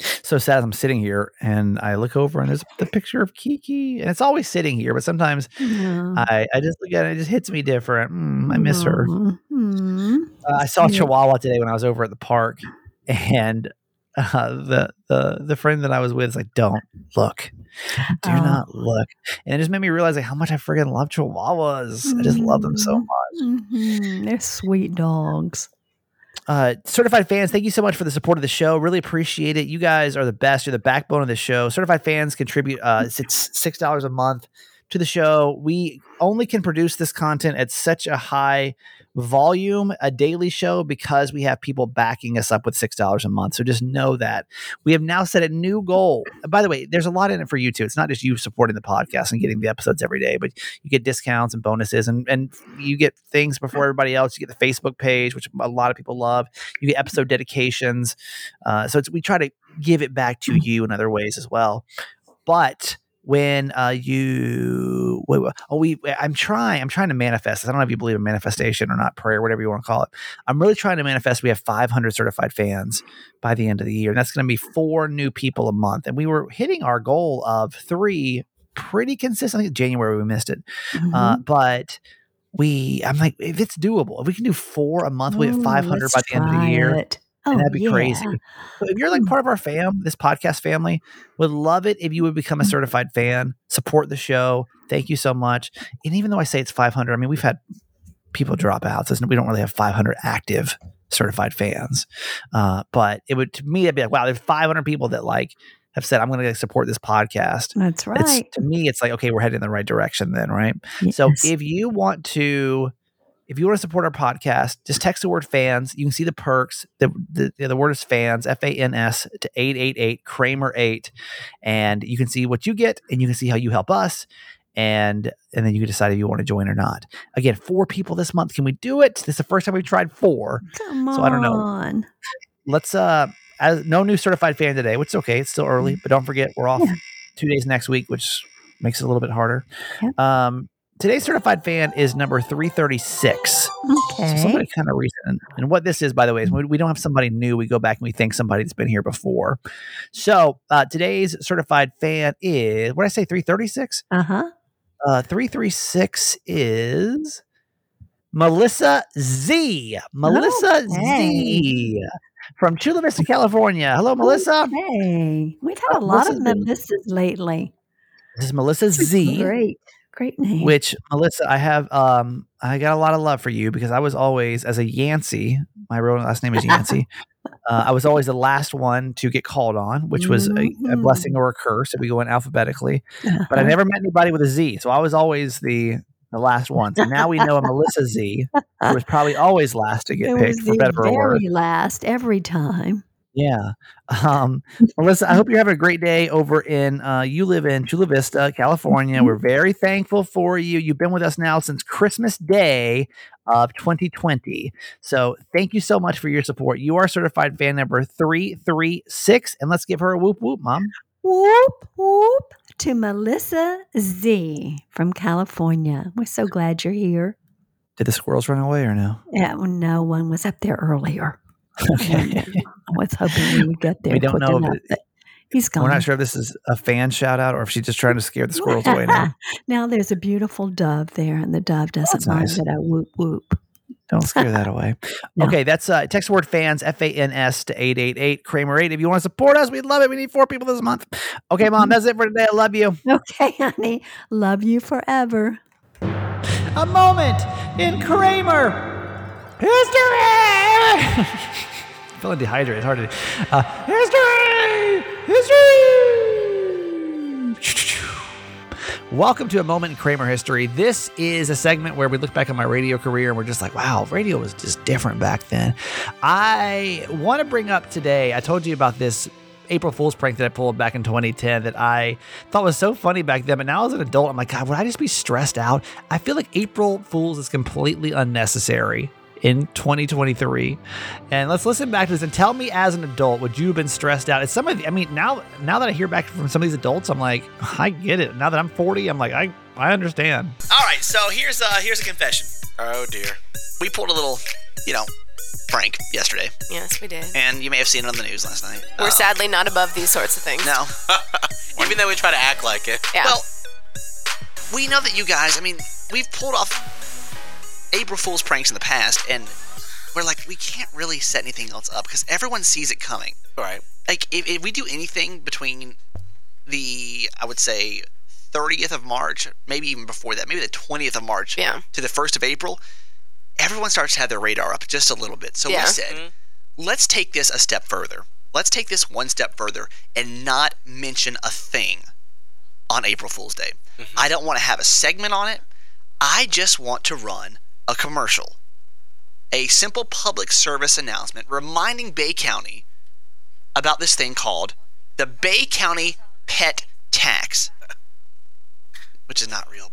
[SPEAKER 1] So sad I'm sitting here and I look over and there's the picture of Kiki, and it's always sitting here, but sometimes. I, I just look at it, it just hits me different. Mm, I miss her.
[SPEAKER 3] Mhm.
[SPEAKER 1] Uh, I saw. Chihuahua today when I was over at the park, and [laughs] uh, the the the friend that I was with is like, "Don't look, do
[SPEAKER 3] Oh.
[SPEAKER 1] not look," and it just made me realize like how much I freaking love Chihuahuas. I just love them so
[SPEAKER 3] Mhm.
[SPEAKER 1] much.
[SPEAKER 3] Mhm. They're sweet dogs.
[SPEAKER 1] Uh, certified fans, thank you so much for the support of the show. Really appreciate it. You guys are the best. You're the backbone of the show. Certified fans contribute. Uh, [laughs] it's- six dollars a month to the show. We only can produce this content at such a high volume, a daily show, because we have people backing us up with six dollars a month. So just know that we have now set a new goal. By the way, there's a lot in it for you too. It's not just you supporting the podcast and getting the episodes every day, but you get discounts and bonuses, and and you get things before everybody else. You get the Facebook page, which a lot of people love. You get episode dedications. Uh, so it's, we try to give it back to you in other ways as well. But when uh, you wait, wait, oh we I'm trying I'm trying to manifest this. I don't know if you believe in manifestation or not prayer whatever you want to call it. I'm really trying to manifest we have 500 certified fans by the end of the year and that's going to be four new people a month and we were hitting our goal of 3 pretty consistently January we missed it. Uh,
[SPEAKER 3] Mhm.
[SPEAKER 1] but we I'm like if it's doable if we can do 4 a month we have 500 by the end of the year
[SPEAKER 3] it.
[SPEAKER 1] And
[SPEAKER 3] Oh,
[SPEAKER 1] that'd be
[SPEAKER 3] yeah.
[SPEAKER 1] crazy. So if you're like
[SPEAKER 3] Mm.
[SPEAKER 1] part of our fam, this podcast family, would love it if you would become a
[SPEAKER 3] Mm.
[SPEAKER 1] certified fan, support the show. Thank you so much. And even though I say it's 500, I mean we've had people drop out, so we don't really have 500 active certified fans. Uh, but it would to me, it'd be like, wow, there's 500 people that like have said, I'm going to support this podcast.
[SPEAKER 3] That's
[SPEAKER 1] It's,
[SPEAKER 3] right.
[SPEAKER 1] to me, it's like, okay, we're heading in the right direction then, right? So if you want to, if you want to support our podcast, just text the word fans. You can see the perks. The the, the word is fans, F A N S to 888 Kramer 8. And you can see what you get and you can see how you help us. And and then you can decide if you want to join or not. Again, four people this month. Can we do it? This is the first time we've tried four.
[SPEAKER 3] Come on.
[SPEAKER 1] so I don't know. Let's uh as no new certified fan today, which is okay. It's still early, but don't forget we're off
[SPEAKER 3] Yeah.
[SPEAKER 1] two days next week, which makes it a little bit harder.
[SPEAKER 3] Yep.
[SPEAKER 1] Um today's certified fan is number 336.
[SPEAKER 3] Okay.
[SPEAKER 1] So somebody kind of recent. And what this is, by the way, is we, we don't have somebody new. We go back and we thank somebody that's been here before. So uh, today's certified fan is what did I say, 336?
[SPEAKER 3] uh huh.
[SPEAKER 1] Uh, 336 is Melissa Z. Melissa
[SPEAKER 3] Okay.
[SPEAKER 1] Z from Chula Vista, California. Hello, Melissa.
[SPEAKER 3] Hey, we've had a lot of
[SPEAKER 1] Melissa's been-
[SPEAKER 3] Melissas lately.
[SPEAKER 1] This is Melissa Z.
[SPEAKER 3] Great, great name.
[SPEAKER 1] Which Melissa, I have um I got a lot of love for you because I was always as a Yancey, my real last name is Yancey. [laughs] uh, I was always the last one to get called on, which was a, a
[SPEAKER 3] Mhm.
[SPEAKER 1] blessing or a curse if we go in alphabetically. But I [laughs] never met anybody with a Z, so I was always the the last one. So now we know a Melissa Z, who was probably always last to get
[SPEAKER 3] it was
[SPEAKER 1] picked, for
[SPEAKER 3] the
[SPEAKER 1] better or worse.
[SPEAKER 3] very last every time.
[SPEAKER 1] Yeah. Um, Melissa, I hope you're having a great day over in, uh, you live in Chula Vista, California.
[SPEAKER 3] Mm-hmm.
[SPEAKER 1] We're very thankful for you. You've been with us now since Christmas Day of 2020. So thank you so much for your support. You are certified fan number 336. And let's give her a whoop whoop, mom.
[SPEAKER 3] Whoop whoop to Melissa Z from California. We're so glad you're here.
[SPEAKER 1] Did the squirrels run away or no?
[SPEAKER 3] Yeah, no one was up there earlier. [laughs]
[SPEAKER 1] Okay.
[SPEAKER 3] Hoping we get there.
[SPEAKER 1] We don't know
[SPEAKER 3] enough, he's gone.
[SPEAKER 1] We're not sure if this is a fan shout out or if she's just trying to scare the squirrels away now. [laughs]
[SPEAKER 3] now there's a beautiful dove there, and the dove doesn't
[SPEAKER 1] that's
[SPEAKER 3] mind
[SPEAKER 1] nice.
[SPEAKER 3] that I whoop whoop.
[SPEAKER 1] Don't [laughs] scare that away.
[SPEAKER 3] No.
[SPEAKER 1] Okay, that's uh, text word fans, F A N S to 888 Kramer 8. If you want to support us, we'd love it. We need four people this month. Okay, mom, that's it for today. I love you.
[SPEAKER 3] Okay, honey. Love you forever.
[SPEAKER 1] A moment in Kramer history. [laughs] feeling dehydrated. It's hard to. Uh, history! History! Welcome to a moment in Kramer history. This is a segment where we look back on my radio career and we're just like, wow, radio was just different back then. I want to bring up today, I told you about this April Fool's prank that I pulled back in 2010 that I thought was so funny back then. But now as an adult, I'm like, God, would I just be stressed out? I feel like April Fool's is completely unnecessary in 2023. And let's listen back to this and tell me as an adult, would you have been stressed out? It's some of the, I mean, now now that I hear back from some of these adults, I'm like, [laughs] I get it. Now that I'm 40, I'm like, I I understand.
[SPEAKER 5] All right, so here's uh here's a confession. Oh dear. We pulled a little, you know, prank yesterday,
[SPEAKER 6] Yes, we did.
[SPEAKER 5] and you may have seen it on the news last night.
[SPEAKER 6] We're
[SPEAKER 5] Uh,
[SPEAKER 6] sadly not above these sorts of things.
[SPEAKER 5] No. [laughs]
[SPEAKER 7] Even though we try to act like it.
[SPEAKER 6] Yeah.
[SPEAKER 5] Well, we know that you guys. I mean, we've pulled off April Fool's pranks in the past, and
[SPEAKER 1] we're like we can't really set anything else up because everyone sees it coming.
[SPEAKER 7] Right.
[SPEAKER 1] Like if, if we do anything between the I would say 30th of March, maybe even before that, maybe the 20th of March
[SPEAKER 6] Yeah.
[SPEAKER 1] to the 1st of April, everyone starts to have their radar up just a little bit. So
[SPEAKER 6] Yeah.
[SPEAKER 1] we said, mm-hmm. let's take this a step further. Let's take this one step further and not mention a thing on April Fool's Day. Mm-hmm. I don't want to have a segment on it. I just want to run a commercial. A simple public service announcement reminding Bay County about this thing called the Bay County Pet Tax, which is not real.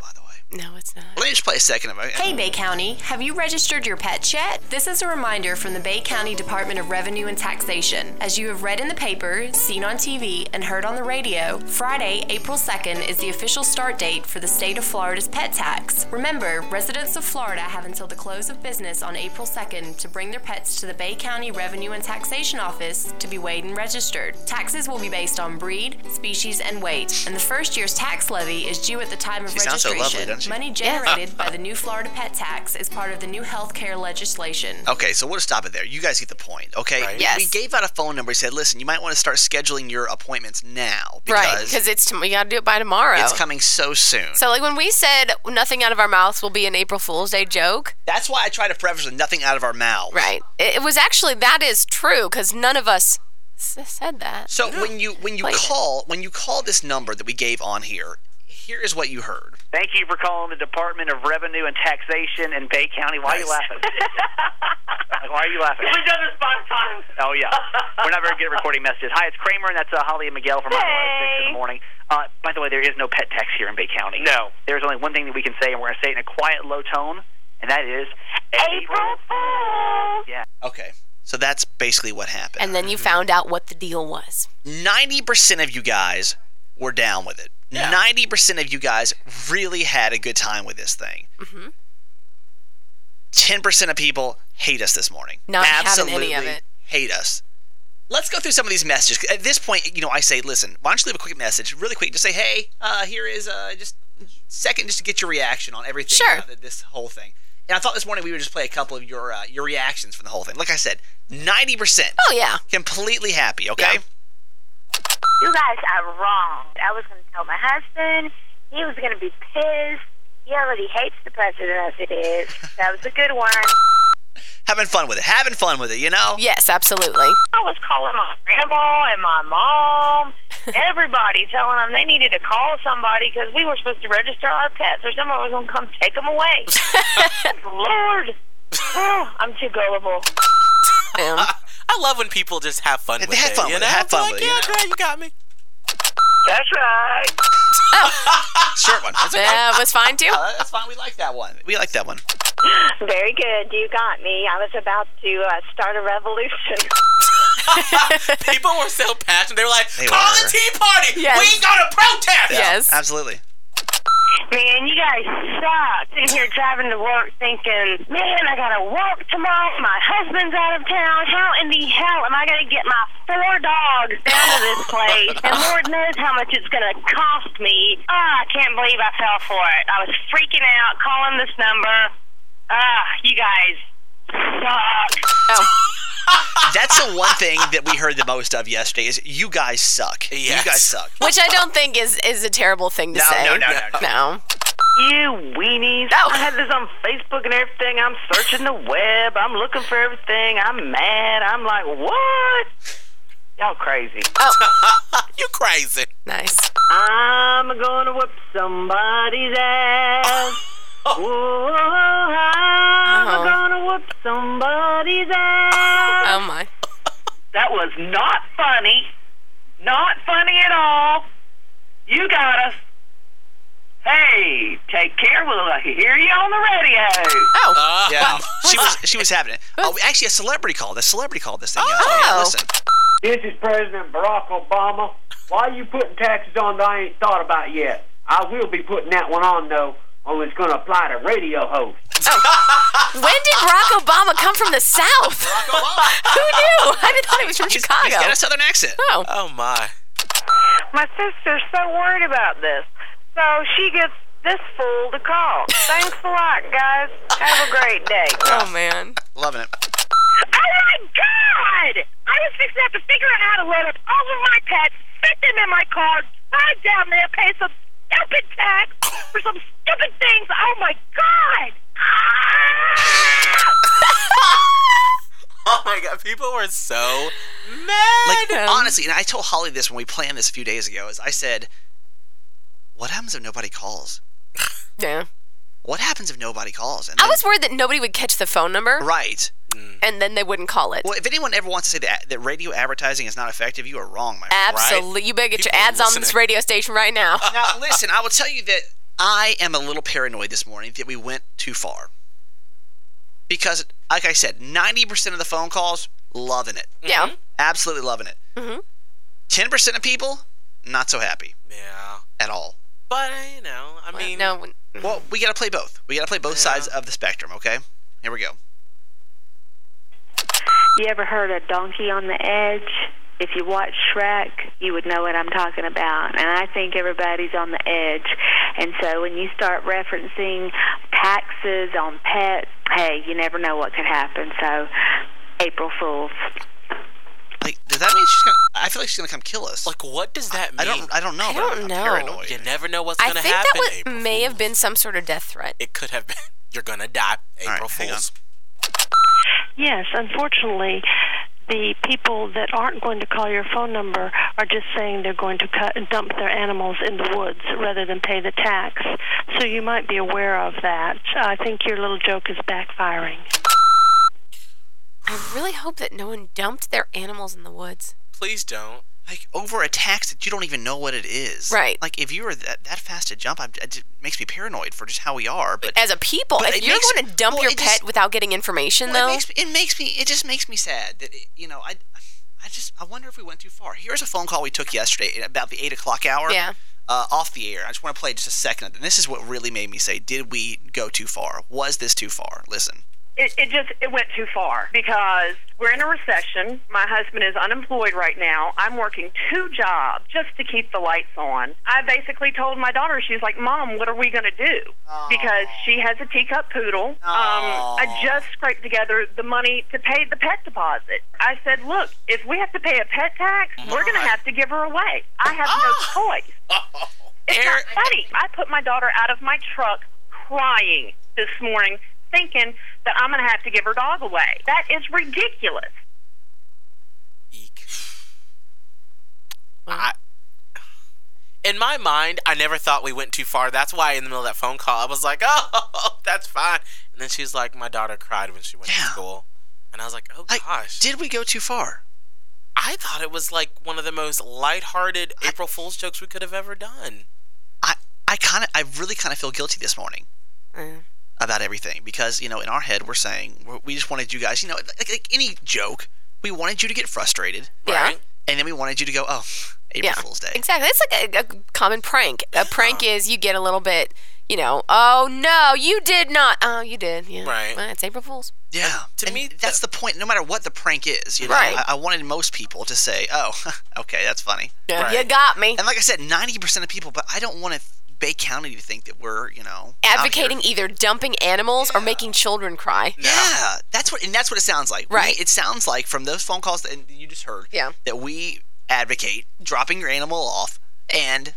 [SPEAKER 6] No, it's not.
[SPEAKER 1] Let me just play a second of it.
[SPEAKER 8] Hey Bay County, have you registered your pets yet? This is a reminder from the Bay County Department of Revenue and Taxation. As you have read in the paper, seen on TV, and heard on the radio, Friday, April 2nd is the official start date for the state of Florida's pet tax. Remember, residents of Florida have until the close of business on April 2nd to bring their pets to the Bay County Revenue and Taxation Office to be weighed and registered. Taxes will be based on breed, species, and weight, and the first year's tax levy is due at the time of
[SPEAKER 1] She sounds so
[SPEAKER 8] registration.
[SPEAKER 1] Lovely, doesn't she?
[SPEAKER 8] Money generated by the new Florida pet tax is part of the new health care legislation.
[SPEAKER 1] Okay, so we'll stop it there. You guys get the point, okay?
[SPEAKER 7] Right.
[SPEAKER 6] Yes.
[SPEAKER 1] We gave out a phone number. We said, listen, you might want to start scheduling your appointments now
[SPEAKER 6] Right,
[SPEAKER 1] because
[SPEAKER 6] because it's tom- we got to do it by tomorrow.
[SPEAKER 1] it's coming so soon.
[SPEAKER 6] so like when we said nothing out of our mouths will be an April Fool's Day joke,
[SPEAKER 1] That's why I try to preface with nothing out of our mouths.
[SPEAKER 6] right? It, it was actually that is true because none of us said that.
[SPEAKER 1] So when you when you
[SPEAKER 6] Played it.
[SPEAKER 1] call when you call this number that we gave on here, here is what you heard.
[SPEAKER 9] Thank you for calling the Department of Revenue and Taxation in Bay County. Why are you
[SPEAKER 1] Nice.
[SPEAKER 9] laughing? [laughs] Why are you laughing?
[SPEAKER 10] We've done this five times.
[SPEAKER 9] Oh yeah, we're not very good at recording messages. Hi, it's Kramer, and that's uh, Holly and Miguel from hey. Six in the morning. Uh, by the way, there is no pet tax here in Bay County.
[SPEAKER 10] No.
[SPEAKER 9] There's only one thing that we can say, and we're going to say it in a quiet, low tone, and that is
[SPEAKER 10] April Fool.
[SPEAKER 9] Yeah.
[SPEAKER 1] Okay. So that's basically what happened.
[SPEAKER 6] And then you found out what the deal was.
[SPEAKER 1] 90% of you guys were down with it. 90% of you guys really had a good time with this thing.
[SPEAKER 6] Mhm.
[SPEAKER 1] 10% of people hate us this morning.
[SPEAKER 6] Not having
[SPEAKER 1] Absolutely
[SPEAKER 6] any of it.
[SPEAKER 1] hate us. Let's go through some of these messages. At this point, you know, I say, listen, why don't you leave a quick message, really quick, just say, hey, uh, here is uh, just second, just to get your reaction on everything
[SPEAKER 6] Sure.
[SPEAKER 1] about this whole thing. And I thought this morning we would just play a couple of your uh, your reactions from the whole thing. Like I said, 90%
[SPEAKER 6] Oh yeah.
[SPEAKER 1] completely happy. Okay.
[SPEAKER 6] Yeah.
[SPEAKER 10] You guys are wrong. I was going to tell my husband. He was going to be pissed. He already hates the president as it is. That was a good one.
[SPEAKER 1] Having fun with it. Having fun with it. You know.
[SPEAKER 6] Yes, absolutely.
[SPEAKER 10] I was calling my grandma and my mom, everybody, telling them they needed to call somebody because we were supposed to register our pets or someone was going to come take them away. [laughs] Lord. Oh, I'm too gullible.
[SPEAKER 6] Um,
[SPEAKER 7] I love when people just have fun
[SPEAKER 1] They
[SPEAKER 7] with
[SPEAKER 1] have
[SPEAKER 7] it.
[SPEAKER 1] fun
[SPEAKER 7] you
[SPEAKER 1] with it,
[SPEAKER 7] know?
[SPEAKER 1] have fun
[SPEAKER 7] like,
[SPEAKER 1] with it,
[SPEAKER 7] Yeah,
[SPEAKER 1] you know?
[SPEAKER 7] great, you got me.
[SPEAKER 10] That's right. [laughs]
[SPEAKER 1] Short one. That's okay.
[SPEAKER 6] that was fine too.
[SPEAKER 1] Uh, that's fine. We like that one. We like that one.
[SPEAKER 10] Very good. You got me. I was about to uh, start a revolution. [laughs]
[SPEAKER 7] People were so passionate. They were like,
[SPEAKER 1] They
[SPEAKER 7] call
[SPEAKER 1] were.
[SPEAKER 7] the Tea Party.
[SPEAKER 6] Yes.
[SPEAKER 7] We gonna protest.
[SPEAKER 6] Yes.
[SPEAKER 1] Absolutely.
[SPEAKER 10] Man, you guys suck. Sitting here driving to work thinking, man, I gotta work tomorrow. My husband's out of town. How in the hell am I gonna get my four dogs down to this place? And Lord knows how much it's gonna cost me. Ah, I can't believe I fell for it. I was freaking out, calling this number. Ah, you guys suck.
[SPEAKER 6] Oh,
[SPEAKER 1] That's the one thing that we heard the most of yesterday is you guys suck. You guys suck.
[SPEAKER 6] which I don't think is is a terrible thing to
[SPEAKER 1] No,
[SPEAKER 6] say.
[SPEAKER 1] no, no, no, no.
[SPEAKER 6] No.
[SPEAKER 10] You weenies.
[SPEAKER 6] Oh.
[SPEAKER 10] I had this on Facebook and everything. I'm searching the web. I'm looking for everything. I'm mad. I'm like, what? Y'all crazy. Oh. [laughs]
[SPEAKER 7] you crazy.
[SPEAKER 6] Nice.
[SPEAKER 10] I'm gonna whip somebody's ass. Whoa, I'm
[SPEAKER 6] Oh.
[SPEAKER 10] gonna whip somebody's ass.
[SPEAKER 6] Oh my.
[SPEAKER 10] That was not funny. Not funny at all. You got us. Hey, take care. We'll hear you on the radio.
[SPEAKER 6] Oh.
[SPEAKER 7] Uh,
[SPEAKER 1] Yeah. she was she was having it. [laughs] Oh, actually, a celebrity called. A celebrity called this thing yesterday.
[SPEAKER 6] Oh.
[SPEAKER 1] Listen.
[SPEAKER 11] This is President Barack Obama. Why are you putting taxes on that I ain't thought about yet? I will be putting that one on, though, only it's going to apply to radio hosts. Oh.
[SPEAKER 6] When did Barack Obama come from the South? [laughs] Who knew? I didn't thought he was from
[SPEAKER 1] He's,
[SPEAKER 6] Chicago.
[SPEAKER 1] he's got a southern accent.
[SPEAKER 6] oh.
[SPEAKER 7] Oh my.
[SPEAKER 10] My sister's so worried about this, so she gets this fool to call. Thanks a lot, guys. Have a great day.
[SPEAKER 6] Oh man.
[SPEAKER 1] Loving it.
[SPEAKER 12] Oh, my God! I was fixing to have to figure out how to load up all of my pets, fit them in my car, drive down there, pay some stupid tax for some stupid things. Oh my God! [laughs]
[SPEAKER 7] Oh my god, people were so mad.
[SPEAKER 1] Like honestly, and I told Holly this when we planned this a few days ago. Is I said, "What happens if nobody calls?
[SPEAKER 6] Yeah.
[SPEAKER 1] What happens if nobody calls?" And
[SPEAKER 6] I
[SPEAKER 1] then-
[SPEAKER 6] was worried that nobody would catch the phone number.
[SPEAKER 1] right. Mm.
[SPEAKER 6] And then they wouldn't call it.
[SPEAKER 1] Well, if anyone ever wants to say that that radio advertising is not effective, you are wrong, my friend.
[SPEAKER 6] Absolutely. You better get your
[SPEAKER 7] People are
[SPEAKER 6] ads on this radio station right now.
[SPEAKER 1] Now, listen, I will tell you that I am a little paranoid this morning that we went too far. Because, like I said, 90% of the phone calls, loving it.
[SPEAKER 6] Yeah. Mm-hmm.
[SPEAKER 1] Absolutely loving it.
[SPEAKER 6] Mm-hmm.
[SPEAKER 1] 10% of people, not so happy
[SPEAKER 7] Yeah.
[SPEAKER 1] at all.
[SPEAKER 7] But, uh, you know, I mean,
[SPEAKER 6] no. when- mm-hmm.
[SPEAKER 1] Well, we got to play both. We got to play both sides of the spectrum, okay? Here we go.
[SPEAKER 12] You ever heard a donkey on the edge? If you watch Shrek, you would know what I'm talking about. And I think everybody's on the edge. And so when you start referencing taxes on pets, hey, you never know what could happen. So, April Fools.
[SPEAKER 1] Like, does that mean she's going to. I feel like she's going to come kill us.
[SPEAKER 7] like, what does that mean?
[SPEAKER 1] I don't, I don't know.
[SPEAKER 6] I don't
[SPEAKER 1] I'm,
[SPEAKER 6] know.
[SPEAKER 1] I'm paranoid.
[SPEAKER 7] You never know what's
[SPEAKER 6] I
[SPEAKER 7] gonna happen.
[SPEAKER 6] I think
[SPEAKER 7] happen.
[SPEAKER 6] that was,
[SPEAKER 7] April
[SPEAKER 6] may have been some sort of death threat.
[SPEAKER 7] It could have been. You're gonna die.
[SPEAKER 1] All right,
[SPEAKER 7] April
[SPEAKER 1] hang on.
[SPEAKER 7] Fools.
[SPEAKER 13] Yes, unfortunately, the people that aren't going to call your phone number are just saying they're going to cut and dump their animals in the woods rather than pay the tax. So you might be aware of that. I think your little joke is backfiring.
[SPEAKER 6] I really hope that no one dumped their animals in the woods.
[SPEAKER 7] Please don't.
[SPEAKER 1] Like, over a tax that you don't even know what it is.
[SPEAKER 6] Right.
[SPEAKER 1] Like, if you were that, that fast to jump, I, it makes me paranoid for just how we are. But
[SPEAKER 6] As a people,
[SPEAKER 1] But
[SPEAKER 6] if you're
[SPEAKER 1] makes-
[SPEAKER 6] going to dump
[SPEAKER 1] well,
[SPEAKER 6] your pet
[SPEAKER 1] just-
[SPEAKER 6] without getting information,
[SPEAKER 1] Well,
[SPEAKER 6] though,
[SPEAKER 1] it makes me, it makes me it just makes me sad that it, you know I I just I wonder if we went too far. Here's a phone call we took yesterday at about the eight o'clock hour.
[SPEAKER 6] Yeah.
[SPEAKER 1] Uh, off the air. I just want to play just a second. And this is what really made me say, did we go too far? Was this too far? Listen.
[SPEAKER 14] It, it just it went too far because we're in a recession. My husband is unemployed right now. I'm working two jobs just to keep the lights on. I basically told my daughter, she's like, "Mom, what are we going to do?" Because she has a teacup poodle. Um, I just scraped together the money to pay the pet deposit. I said, "Look, if we have to pay a pet tax, we're going to have to give her away. I have no choice." [laughs] It's not funny. I put my daughter out of my truck crying this morning, thinking that I'm going to have to give her dog away. That is ridiculous.
[SPEAKER 7] I, in my mind, I never thought we went too far. That's why in the middle of that phone call, I was like, [laughs] "Oh, that's fine." And then she's like, "My daughter cried when she went to school," and I was like, "Oh gosh."
[SPEAKER 1] Did we go too far?
[SPEAKER 7] I thought it was like one of the most lighthearted April Fool's jokes we could have ever done.
[SPEAKER 1] I I kind of I really kind of feel guilty this morning about everything because you know in our head we're saying we're, just wanted you guys you know like, like any joke we wanted you to get frustrated
[SPEAKER 6] Yeah.
[SPEAKER 1] right and then we wanted you to go oh April
[SPEAKER 6] yeah,
[SPEAKER 1] Fool's Day
[SPEAKER 6] exactly. It's like a, a common prank. A [laughs] prank is you get a little bit, you know, oh no, you did not. Oh, you did. Yeah.
[SPEAKER 1] Right.
[SPEAKER 6] Well, it's April Fool's.
[SPEAKER 1] Yeah, to me, that's the point. No matter what the prank is, you know,
[SPEAKER 6] Right.
[SPEAKER 1] I, I wanted most people to say, "Oh, [laughs] okay, that's funny."
[SPEAKER 6] Yeah, you got me.
[SPEAKER 1] And like I said, ninety percent of people, but I don't want to Bay County to think that we're, you know.
[SPEAKER 6] Advocating either dumping animals or making children cry.
[SPEAKER 1] Yeah, that's what, and that's what it sounds like. We-
[SPEAKER 6] Right.
[SPEAKER 1] it sounds like from those phone calls that you just heard.
[SPEAKER 6] Yeah.
[SPEAKER 1] That we advocate dropping your animal off and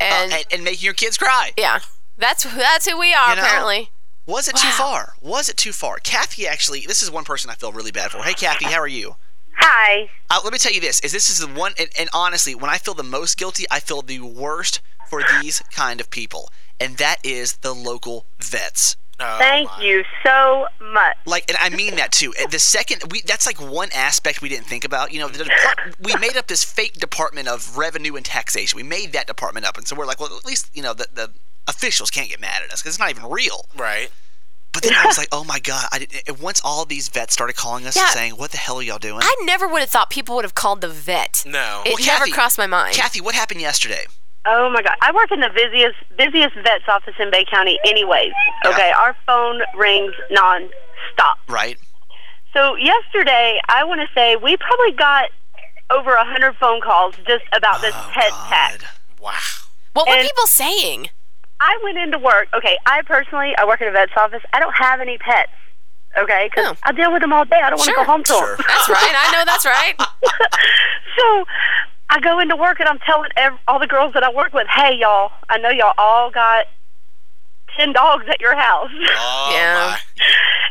[SPEAKER 6] and
[SPEAKER 1] uh, and, and making your kids cry.
[SPEAKER 6] Yeah, that's that's who we are
[SPEAKER 1] You know?
[SPEAKER 6] apparently.
[SPEAKER 1] Was it too far? Was it too far? Kathy actually, this is one person I feel really bad for. Hey, Kathy, how are you?
[SPEAKER 12] Hi.
[SPEAKER 1] Uh, let me tell you this: is this is the one, and, and honestly, when I feel the most guilty, I feel the worst for these kind of people, and that is the local vets.
[SPEAKER 12] Oh Thank you so much.
[SPEAKER 1] Like, and I mean that too. The second we—that's like one aspect we didn't think about. You know, the depart- we made up this fake department of revenue and taxation. We made that department up, and so we're like, well, at least you know the, the officials can't get mad at us because it's not even real.
[SPEAKER 7] Right.
[SPEAKER 1] But then I was like, oh my god! I didn't, and once all these vets started calling us
[SPEAKER 6] Yeah.
[SPEAKER 1] saying, "What the hell are y'all doing?"
[SPEAKER 6] I never would have thought people would have called the vet.
[SPEAKER 7] No.
[SPEAKER 6] It
[SPEAKER 1] Well,
[SPEAKER 6] never
[SPEAKER 1] Kathy-
[SPEAKER 6] crossed my mind.
[SPEAKER 1] Kathy, what happened yesterday?
[SPEAKER 12] Oh my God! I work in the busiest busiest vet's office in Bay County. Anyways, okay, our phone rings non-stop.
[SPEAKER 1] Right.
[SPEAKER 12] So yesterday, I want to say we probably got over a hundred phone calls just about this oh, pet tax.
[SPEAKER 7] Wow.
[SPEAKER 6] What were people saying?
[SPEAKER 12] I went into work. Okay, I personally, I work in a vet's office. I don't have any pets. okay? Because oh. I deal with them all day. I don't want to go home to them. [laughs]
[SPEAKER 6] That's right. I know that's right. [laughs]
[SPEAKER 12] so I go into work and I'm telling ev- all the girls that I work with, hey, y'all, I know y'all all got 10 dogs at your house.
[SPEAKER 7] Oh, [laughs]
[SPEAKER 6] yeah.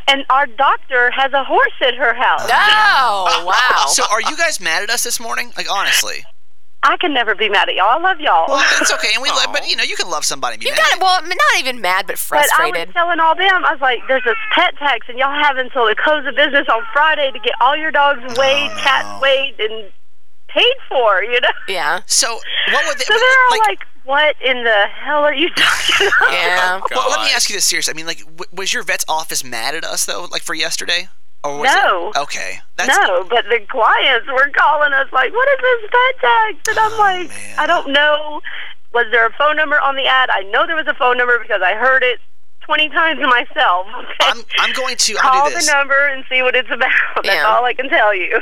[SPEAKER 12] And our doctor has a horse at her house.
[SPEAKER 6] Oh, wow.
[SPEAKER 5] So are you guys mad at us this morning? Like honestly.
[SPEAKER 12] I can never be mad at y'all. I love y'all.
[SPEAKER 5] Well, it's okay, and we. Love, but you know, you can love somebody. And be
[SPEAKER 6] You
[SPEAKER 5] mad.
[SPEAKER 6] got well, not even mad, but frustrated.
[SPEAKER 12] But I was telling all them, I was like, there's this pet tax, and y'all have until the close of business on Friday to get all your dogs weighed, cats weighed, and paid for, you know?
[SPEAKER 6] Yeah.
[SPEAKER 5] So what would they?
[SPEAKER 12] So they're all like, what in the hell are you [laughs] talking about?
[SPEAKER 6] Yeah.
[SPEAKER 5] Well, let me ask you this seriously. I mean, like, w- was your vet's office mad at us though, like for yesterday? Or was
[SPEAKER 12] No.
[SPEAKER 5] It, okay.
[SPEAKER 12] no, but the clients were calling us like, "What is this pet tax?" And
[SPEAKER 5] Oh,
[SPEAKER 12] I'm like, "I don't know. Was there a phone number on the ad? I know there was a phone number because I heard it 20 times myself." [laughs]
[SPEAKER 5] I'm I'm going to I'm
[SPEAKER 12] Call
[SPEAKER 5] gonna
[SPEAKER 12] the number and see what it's about. That's
[SPEAKER 6] Yeah.
[SPEAKER 12] all I can tell you.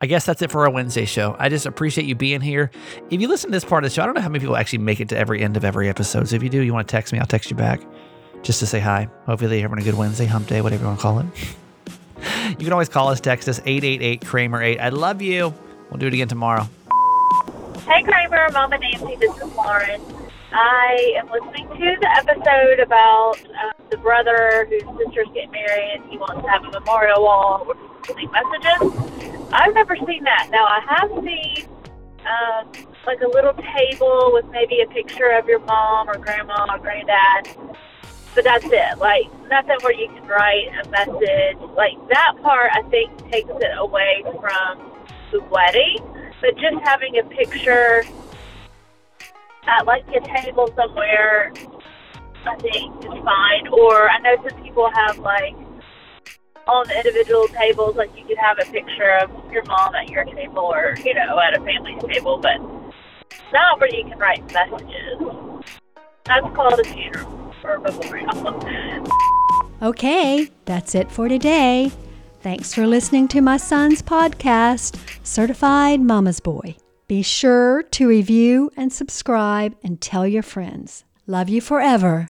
[SPEAKER 1] I guess that's it for our Wednesday show. I just appreciate you being here. If you listen to this part of the show, I don't know how many people actually make it to every end of every episode. So if you do, you want to text me, I'll text you back just to say hi. Hopefully, you're having a good Wednesday, hump day, whatever you want to call it. [laughs] you can always call us, text us, 888 Kramer 8. I love you. We'll do it again tomorrow.
[SPEAKER 15] Hey Kramer, Mama Nancy, this is Lauren. I am listening to the episode about uh, the brother whose sister's getting married he wants to have a memorial wall with messages. I've never seen that. Now I have seen um, like a little table with maybe a picture of your mom or grandma or granddad, but that's it. Like nothing where you can write a message. Like that part, I think takes it away from the wedding. But just having a picture at like a table somewhere, I think is fine. Or I know some people have like on the individual tables, like you could have a picture of your mom at your table or, you know, at a family table, but not where you can write messages. That's called a funeral or memorial.
[SPEAKER 3] Okay, that's it for today. Thanks for listening to my son's podcast, Certified Mama's Boy. Be sure to review and subscribe and tell your friends. Love you forever.